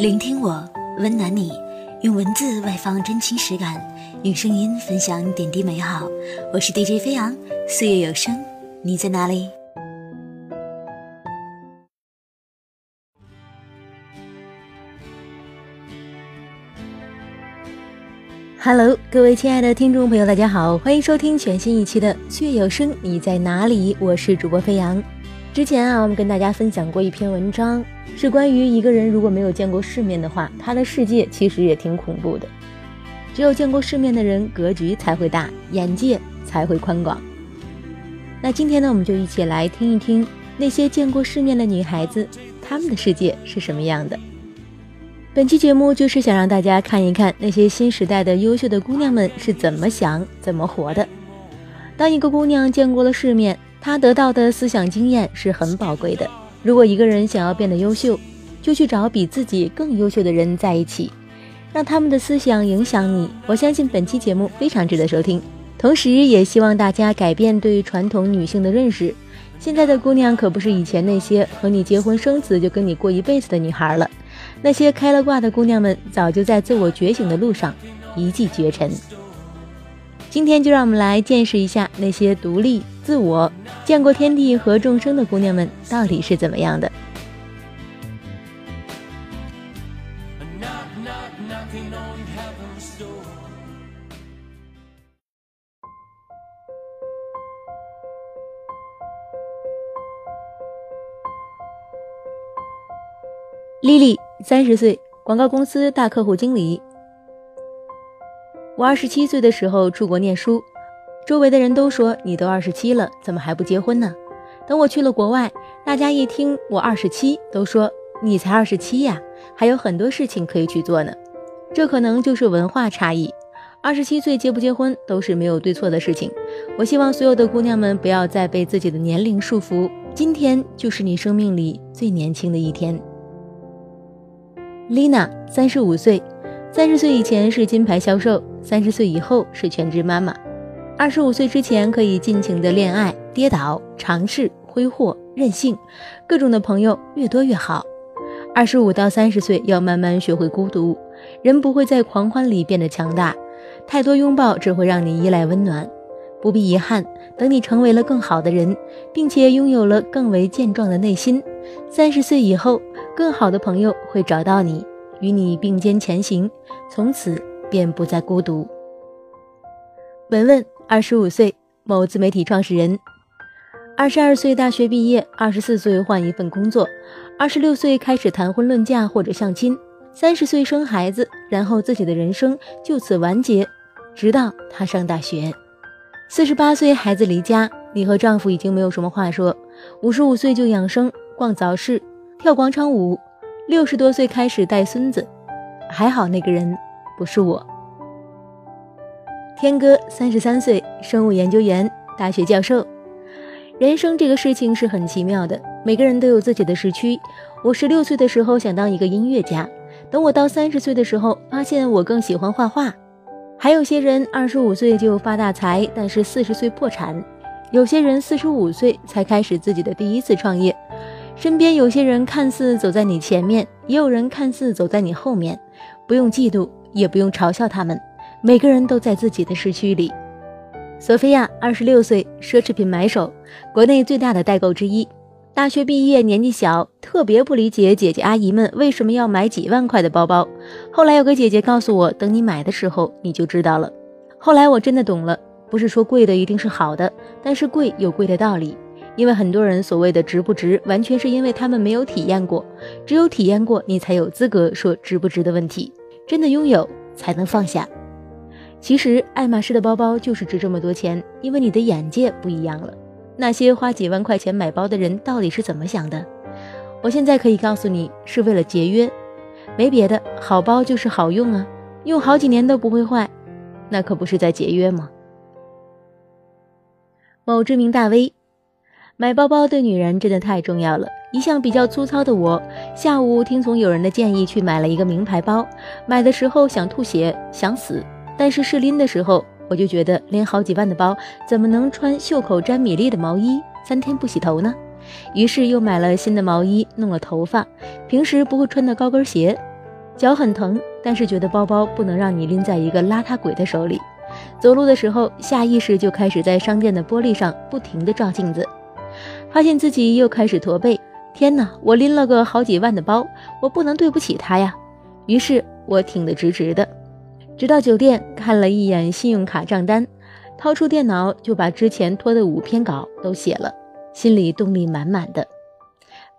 聆听我，温暖你，用文字外放真情实感，用声音分享点滴美好。我是 DJ 飞扬，岁月有声，你在哪里？Hello，各位亲爱的听众朋友，大家好，欢迎收听全新一期的岁月有声，你在哪里？我是主播飞扬。之前啊，我们跟大家分享过一篇文章，是关于一个人如果没有见过世面的话，他的世界其实也挺恐怖的。只有见过世面的人，格局才会大，眼界才会宽广。那今天呢，我们就一起来听一听那些见过世面的女孩子，她们的世界是什么样的。本期节目就是想让大家看一看那些新时代的优秀的姑娘们是怎么想、怎么活的。当一个姑娘见过了世面，他得到的思想经验是很宝贵的。如果一个人想要变得优秀，就去找比自己更优秀的人在一起，让他们的思想影响你。我相信本期节目非常值得收听，同时也希望大家改变对传统女性的认识。现在的姑娘可不是以前那些和你结婚生子就跟你过一辈子的女孩了，那些开了挂的姑娘们早就在自我觉醒的路上一骑绝尘。今天就让我们来见识一下那些独立自我、见过天地和众生的姑娘们到底是怎么样的。丽丽，三十岁，广告公司大客户经理。我二十七岁的时候出国念书，周围的人都说你都二十七了，怎么还不结婚呢？等我去了国外，大家一听我二十七，都说你才二十七呀，还有很多事情可以去做呢。这可能就是文化差异。二十七岁结不结婚都是没有对错的事情。我希望所有的姑娘们不要再被自己的年龄束缚，今天就是你生命里最年轻的一天。Lina，三十五岁。三十岁以前是金牌销售，三十岁以后是全职妈妈。二十五岁之前可以尽情的恋爱、跌倒、尝试、挥霍、任性，各种的朋友越多越好。二十五到三十岁要慢慢学会孤独，人不会在狂欢里变得强大，太多拥抱只会让你依赖温暖。不必遗憾，等你成为了更好的人，并且拥有了更为健壮的内心，三十岁以后，更好的朋友会找到你。与你并肩前行，从此便不再孤独。文文，二十五岁，某自媒体创始人。二十二岁大学毕业，二十四岁换一份工作，二十六岁开始谈婚论嫁或者相亲，三十岁生孩子，然后自己的人生就此完结，直到她上大学。四十八岁孩子离家，你和丈夫已经没有什么话说。五十五岁就养生，逛早市，跳广场舞。六十多岁开始带孙子，还好那个人不是我。天哥三十三岁，生物研究员，大学教授。人生这个事情是很奇妙的，每个人都有自己的时区。我十六岁的时候想当一个音乐家，等我到三十岁的时候，发现我更喜欢画画。还有些人二十五岁就发大财，但是四十岁破产。有些人四十五岁才开始自己的第一次创业。身边有些人看似走在你前面，也有人看似走在你后面，不用嫉妒，也不用嘲笑他们。每个人都在自己的时区里。索菲亚，二十六岁，奢侈品买手，国内最大的代购之一。大学毕业，年纪小，特别不理解姐姐阿姨们为什么要买几万块的包包。后来有个姐姐告诉我，等你买的时候，你就知道了。后来我真的懂了，不是说贵的一定是好的，但是贵有贵的道理。因为很多人所谓的值不值，完全是因为他们没有体验过。只有体验过，你才有资格说值不值的问题。真的拥有，才能放下。其实爱马仕的包包就是值这么多钱，因为你的眼界不一样了。那些花几万块钱买包的人到底是怎么想的？我现在可以告诉你，是为了节约，没别的。好包就是好用啊，用好几年都不会坏，那可不是在节约吗？某知名大 V。买包包对女人真的太重要了。一向比较粗糙的我，下午听从有人的建议去买了一个名牌包。买的时候想吐血想死，但是试拎的时候，我就觉得拎好几万的包怎么能穿袖口沾米粒的毛衣，三天不洗头呢？于是又买了新的毛衣，弄了头发，平时不会穿的高跟鞋。脚很疼，但是觉得包包不能让你拎在一个邋遢鬼的手里。走路的时候，下意识就开始在商店的玻璃上不停地照镜子，发现自己又开始驼背。天哪，我拎了个好几万的包，我不能对不起他呀！于是我挺得直直的，直到酒店看了一眼信用卡账单，掏出电脑就把之前拖的五篇稿都写了，心里动力满满的。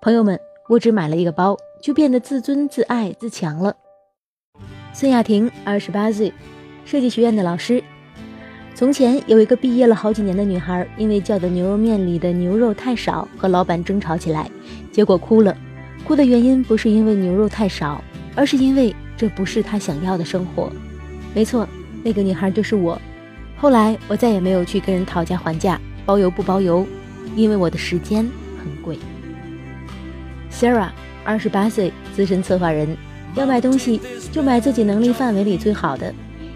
朋友们，我只买了一个包，就变得自尊自爱自强了。孙雅婷，二十八岁。设计学院的老师。从前有一个毕业了好几年的女孩，因为叫的牛肉面里的牛肉太少，和老板争吵起来，结果哭了。哭的原因不是因为牛肉太少，而是因为这不是她想要的生活。没错，那个女孩就是我。后来我再也没有去跟人讨价还价，包邮不包邮，因为我的时间很贵。Sarah，二十八岁，资深策划人，要买东西就买自己能力范围里最好的。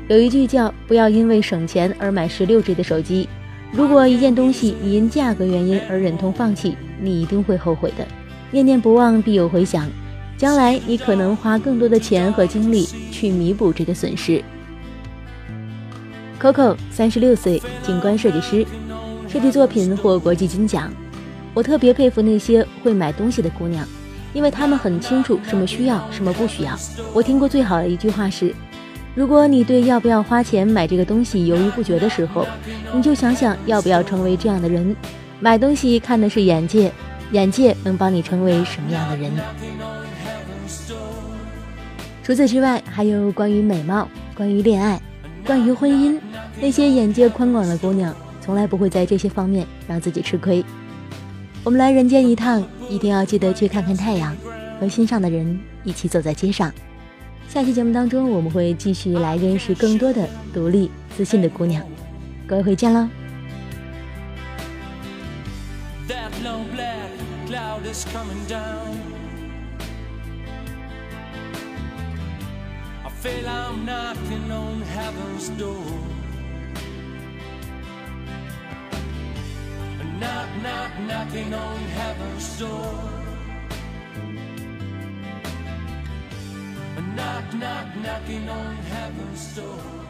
有一句叫“不要因为省钱而买十六 G 的手机”。如果一件东西你因价格原因而忍痛放弃，你一定会后悔的。念念不忘必有回响，将来你可能花更多的钱和精力去弥补这个损失。Coco，三十六岁，景观设计师，设计作品获国际金奖。我特别佩服那些会买东西的姑娘，因为她们很清楚什么需要，什么不需要。我听过最好的一句话是。如果你对要不要花钱买这个东西犹豫不决的时候，你就想想要不要成为这样的人。买东西看的是眼界，眼界能帮你成为什么样的人。除此之外，还有关于美貌、关于恋爱、关于婚姻，那些眼界宽广的姑娘，从来不会在这些方面让自己吃亏。我们来人间一趟，一定要记得去看看太阳，和心上的人一起走在街上。下期节目当中，我们会继续来认识更多的独立自信的姑娘。各位回见喽。Knock, knock, knocking on heaven's door.